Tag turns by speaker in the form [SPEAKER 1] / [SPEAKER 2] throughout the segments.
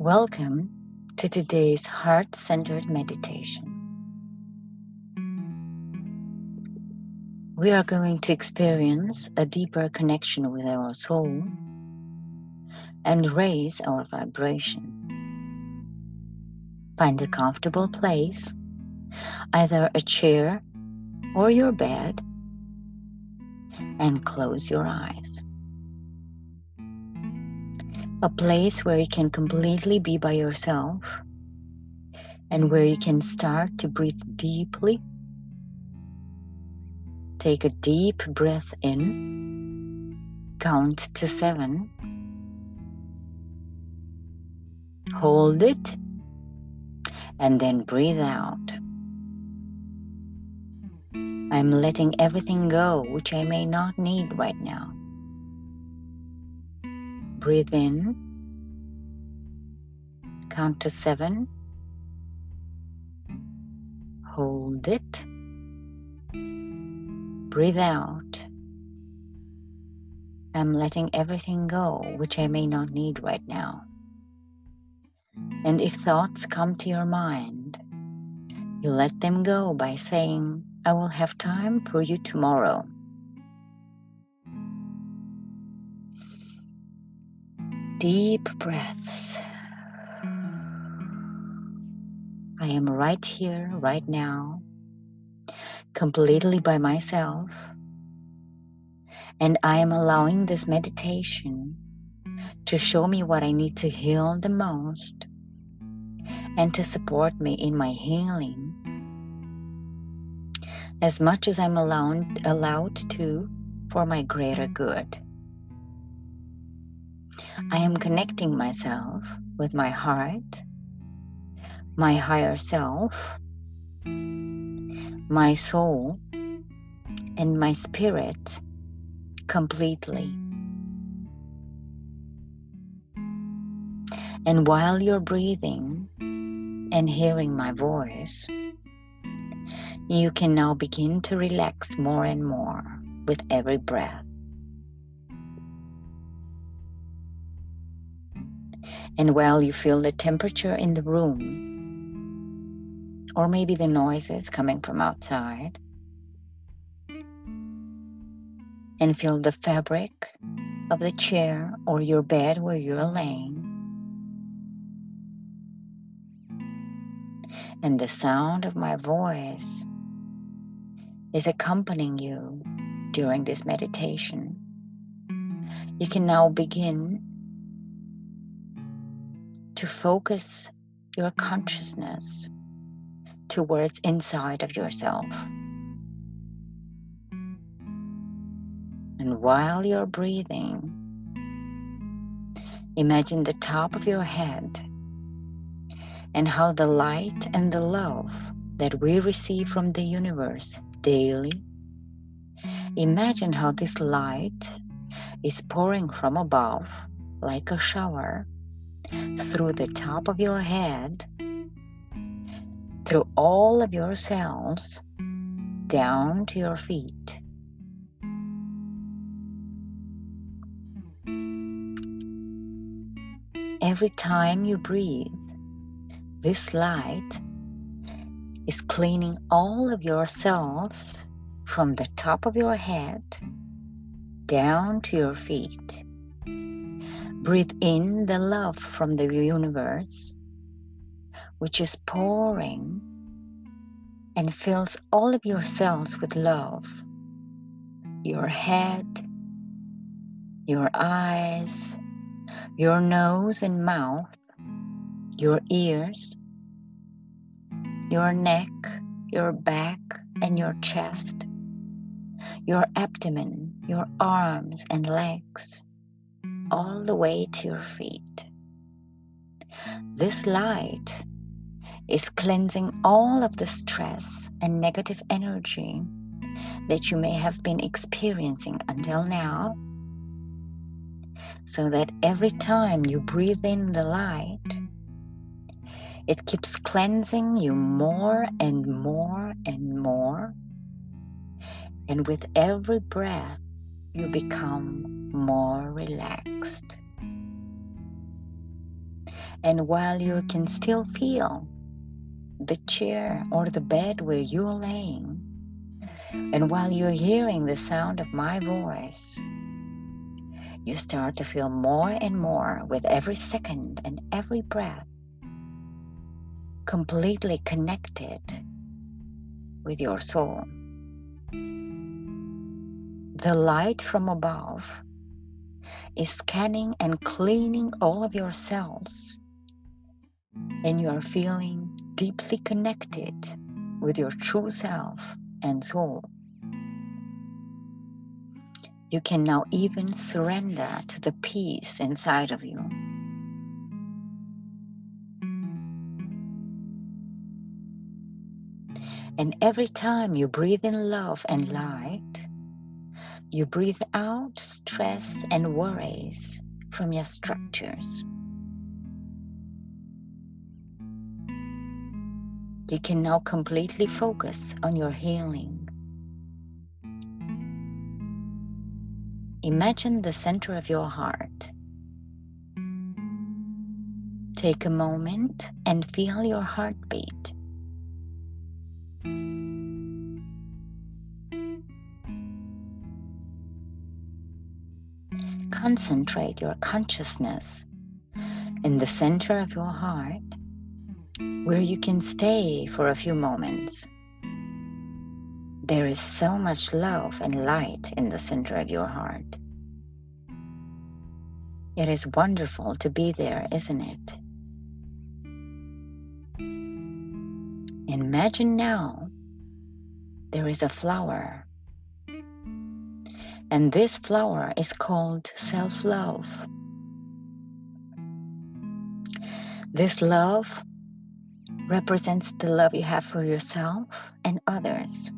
[SPEAKER 1] Welcome to today's heart centered meditation. We are going to experience a deeper connection with our soul and raise our vibration. Find a comfortable place, either a chair or your bed, and close your eyes a place where you can completely be by yourself and where you can start to breathe deeply. Take a deep breath in, count to seven, hold it, and then breathe out. I'm letting everything go which I may not need right now. Breathe in. Count to seven. Hold it. Breathe out. I'm letting everything go which I may not need right now. And if thoughts come to your mind, you let them go by saying, I will have time for you tomorrow. Deep breaths. I am right here, right now, completely by myself. And I am allowing this meditation to show me what I need to heal the most and to support me in my healing as much as I'm allowed, allowed to for my greater good. I am connecting myself with my heart, my higher self, my soul, and my spirit completely. And while you're breathing and hearing my voice, you can now begin to relax more and more with every breath. And while you feel the temperature in the room, or maybe the noises coming from outside, and feel the fabric of the chair or your bed where you're laying, and the sound of my voice is accompanying you during this meditation. You can now begin to focus your consciousness towards inside of yourself. And while you're breathing, imagine the top of your head and how the light and the love that we receive from the universe daily. Imagine how this light is pouring from above like a shower through the top of your head, through all of your cells, down to your feet. Every time you breathe, this light is cleaning all of your cells from the top of your head down to your feet. Breathe in the love from the universe, which is pouring and fills all of your cells with love. Your head, your eyes, your nose and mouth, your ears, your neck, your back, and your chest, your abdomen, your arms and legs all the way to your feet. This light is cleansing all of the stress and negative energy that you may have been experiencing until now, so that every time you breathe in the light, it keeps cleansing you more and more and more. And with every breath, you become more relaxed. And while you can still feel the chair or the bed where you're laying, and while you're hearing the sound of my voice, you start to feel more and more with every second and every breath completely connected with your soul. The light from above is scanning and cleaning all of your cells, and you are feeling deeply connected with your true self and soul. You can now even surrender to the peace inside of you. And every time you breathe in love and light, you breathe out stress and worries from your structures. You can now completely focus on your healing. Imagine the center of your heart. Take a moment and feel your heartbeat. Concentrate your consciousness in the center of your heart where you can stay for a few moments. There is so much love and light in the center of your heart. It is wonderful to be there, isn't it? Imagine now there is a flower, and this flower is called self love. This love represents the love you have for yourself and others.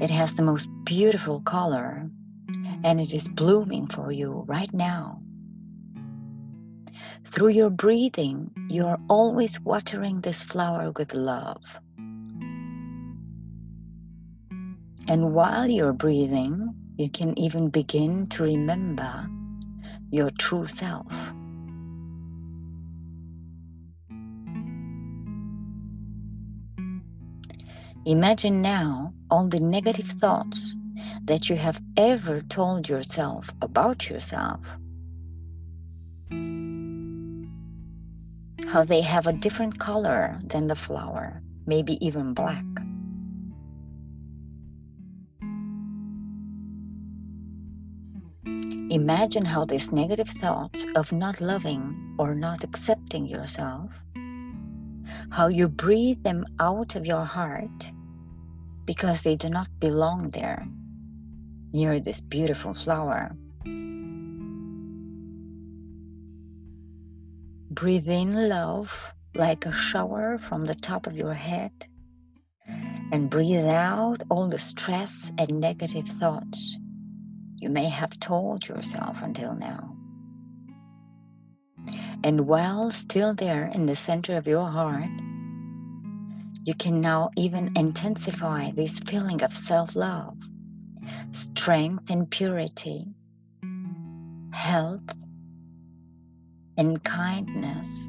[SPEAKER 1] It has the most beautiful color and it is blooming for you right now. Through your breathing, you are always watering this flower with love. And while you're breathing, you can even begin to remember your true self. Imagine now all the negative thoughts that you have ever told yourself about yourself. How they have a different color than the flower, maybe even black. Imagine how these negative thoughts of not loving or not accepting yourself, how you breathe them out of your heart because they do not belong there near this beautiful flower. Breathe in love like a shower from the top of your head and breathe out all the stress and negative thoughts you may have told yourself until now. Mm-hmm. And while still there in the center of your heart, you can now even intensify this feeling of self love strength and purity, health and kindness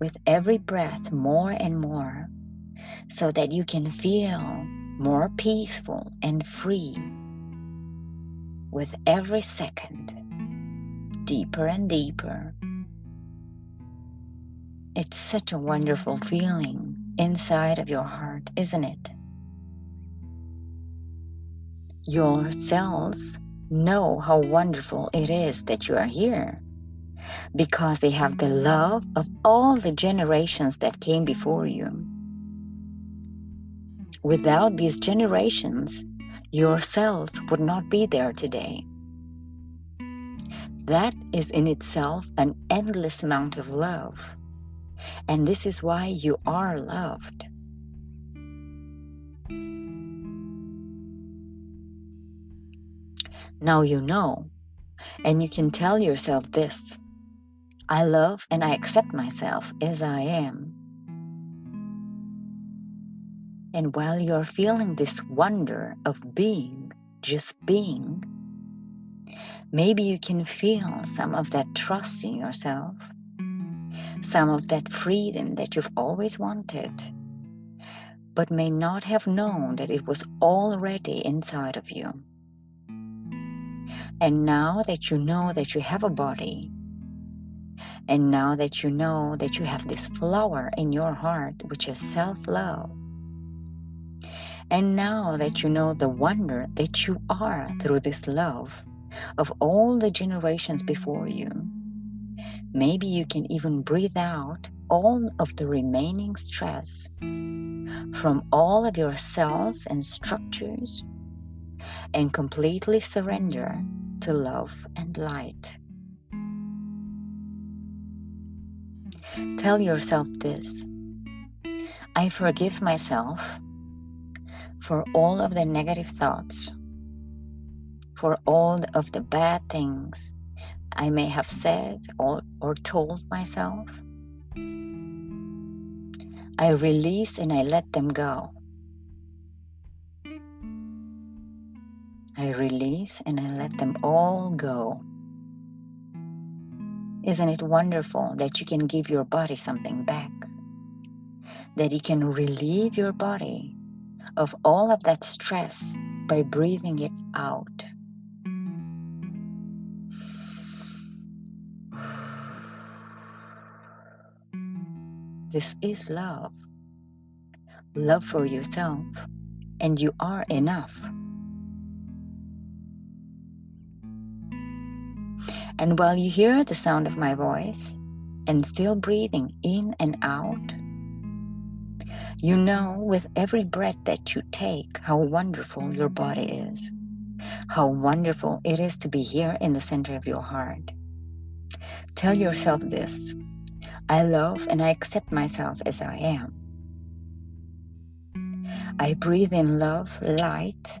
[SPEAKER 1] with every breath more and more so that you can feel more peaceful and free with every second, deeper and deeper. It's such a wonderful feeling inside of your heart, isn't it? Your cells know how wonderful it is that you are here because they have the love of all the generations that came before you. Without these generations, your cells would not be there today. That is in itself an endless amount of love. And this is why you are loved. Now you know, and you can tell yourself this I love and I accept myself as I am. And while you're feeling this wonder of being, just being, Maybe you can feel some of that trust in yourself, some of that freedom that you've always wanted, but may not have known that it was already inside of you. And now that you know that you have a body, and now that you know that you have this flower in your heart, which is self love, and now that you know the wonder that you are through this love of all the generations before you, maybe you can even breathe out all of the remaining stress from all of your cells and structures and completely surrender to love and light. Tell yourself this I forgive myself for all of the negative thoughts, for all of the bad things I may have said or, or told myself. I release and I let them go. I release and I let them all go. Isn't it wonderful that you can give your body something back? That you can relieve your body of all of that stress by breathing it out. This is love. Love for yourself, and you are enough. And while you hear the sound of my voice and still breathing in and out, you know with every breath that you take how wonderful your body is, how wonderful it is to be here in the center of your heart. Tell yourself this I love and I accept myself as I am. I breathe in love, light,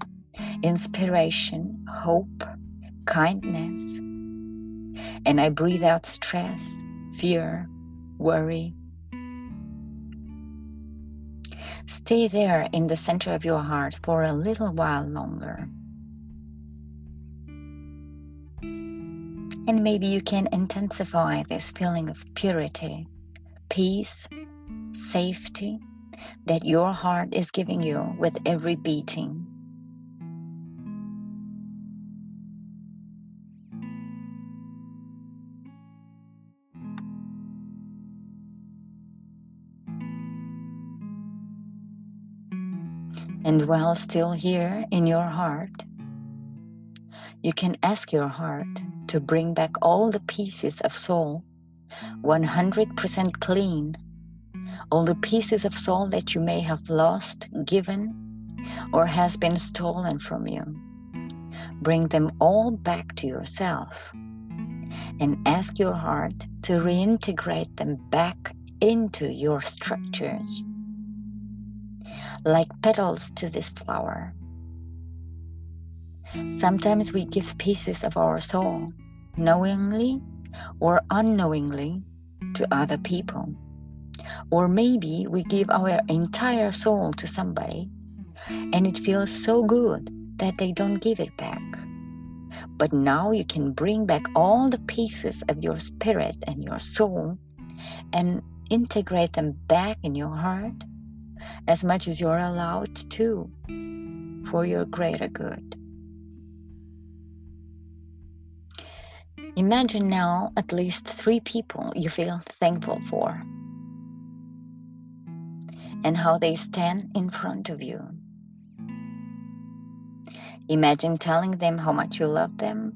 [SPEAKER 1] inspiration, hope, kindness, and I breathe out stress, fear, worry. Stay there in the center of your heart for a little while longer. And maybe you can intensify this feeling of purity, peace, safety that your heart is giving you with every beating. And while still here in your heart, you can ask your heart to bring back all the pieces of soul 100% clean, all the pieces of soul that you may have lost, given, or has been stolen from you. Bring them all back to yourself and ask your heart to reintegrate them back into your structures like petals to this flower. Sometimes we give pieces of our soul, knowingly or unknowingly, to other people. Or maybe we give our entire soul to somebody and it feels so good that they don't give it back. But now you can bring back all the pieces of your spirit and your soul and integrate them back in your heart as much as you're allowed to for your greater good. Imagine now at least three people you feel thankful for and how they stand in front of you. Imagine telling them how much you love them,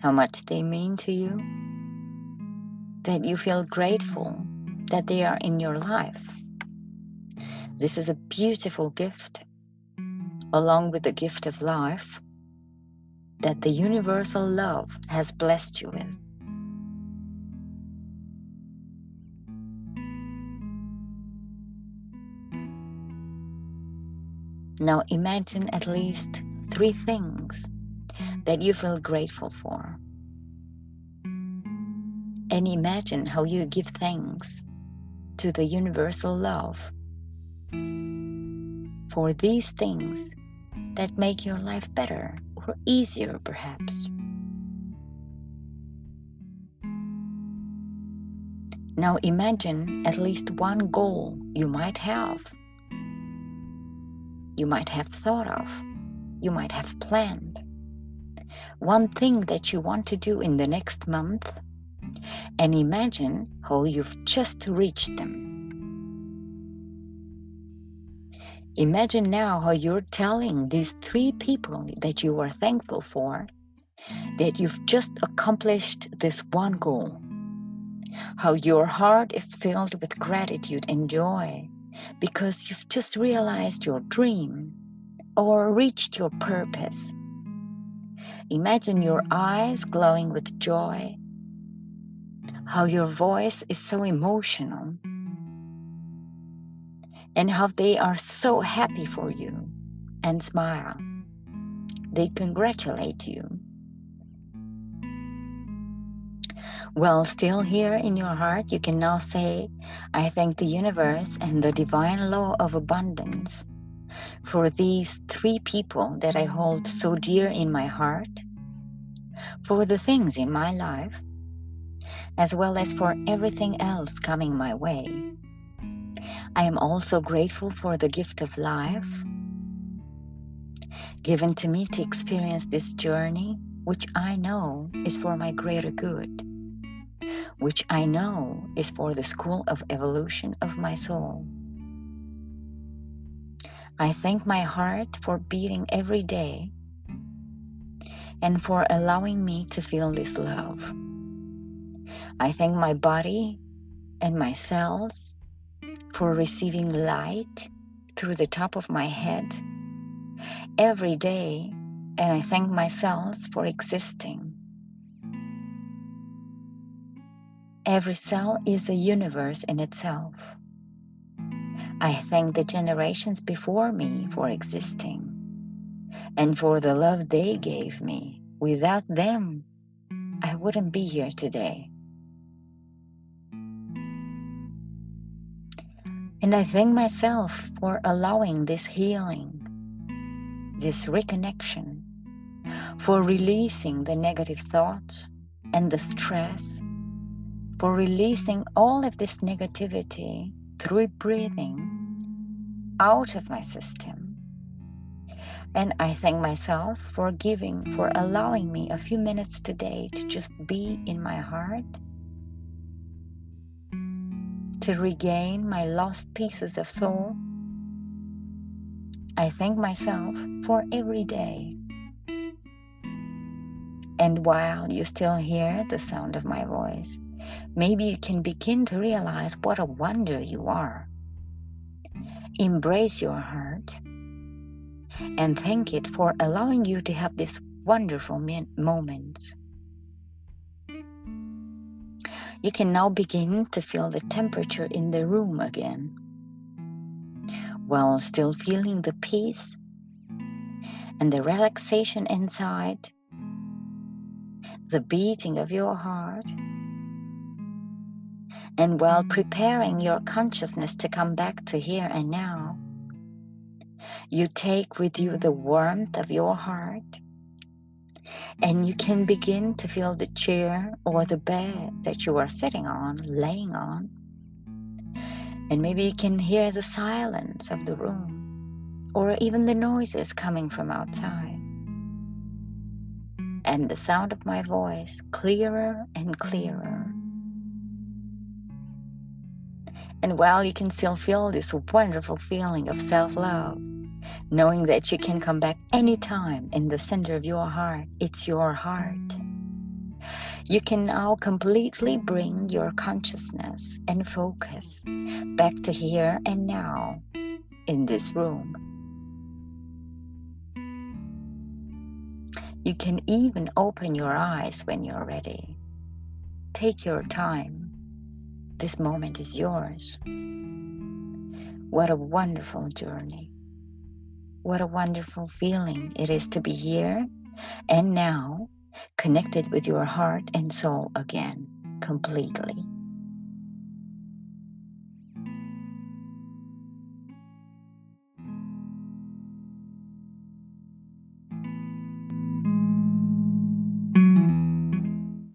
[SPEAKER 1] how much they mean to you, that you feel grateful that they are in your life. This is a beautiful gift, along with the gift of life that the universal love has blessed you with. Now imagine at least three things that you feel grateful for. And imagine how you give thanks to the universal love for these things that make your life better or easier, perhaps. Now imagine at least one goal you might have, you might have thought of, you might have planned, one thing that you want to do in the next month, and imagine how you've just reached them. Imagine now how you're telling these three people that you are thankful for that you've just accomplished this one goal. How your heart is filled with gratitude and joy because you've just realized your dream or reached your purpose. Imagine your eyes glowing with joy, how your voice is so emotional, and how they are so happy for you and smile. They congratulate you While still here in your heart, you can now say, I thank the universe and the divine law of abundance for these three people that I hold so dear in my heart, for the things in my life, as well as for everything else coming my way. I am also grateful for the gift of life given to me to experience this journey, which I know is for my greater good which I know is for the school of evolution of my soul. I thank my heart for beating every day and for allowing me to feel this love. I thank my body and my cells for receiving light through the top of my head every day, and I thank my cells for existing. Every cell is a universe in itself. I thank the generations before me for existing and for the love they gave me. Without them, I wouldn't be here today. And I thank myself for allowing this healing, this reconnection, for releasing the negative thoughts and the stress for releasing all of this negativity through breathing out of my system. And I thank myself for giving, for allowing me a few minutes today to just be in my heart, to regain my lost pieces of soul. I thank myself for every day. And while you still hear the sound of my voice, maybe you can begin to realize what a wonder you are. Embrace your heart and thank it for allowing you to have these wonderful moments. You can now begin to feel the temperature in the room again while still feeling the peace and the relaxation inside, the beating of your heart and while preparing your consciousness to come back to here and now, you take with you the warmth of your heart and you can begin to feel the chair or the bed that you are sitting on, laying on. And maybe you can hear the silence of the room or even the noises coming from outside. And the sound of my voice clearer and clearer and while you can still feel this wonderful feeling of self love, knowing that you can come back anytime in the center of your heart, it's your heart. You can now completely bring your consciousness and focus back to here and now in this room. You can even open your eyes when you're ready. Take your time this moment is yours. What a wonderful journey. What a wonderful feeling it is to be here and now connected with your heart and soul again completely.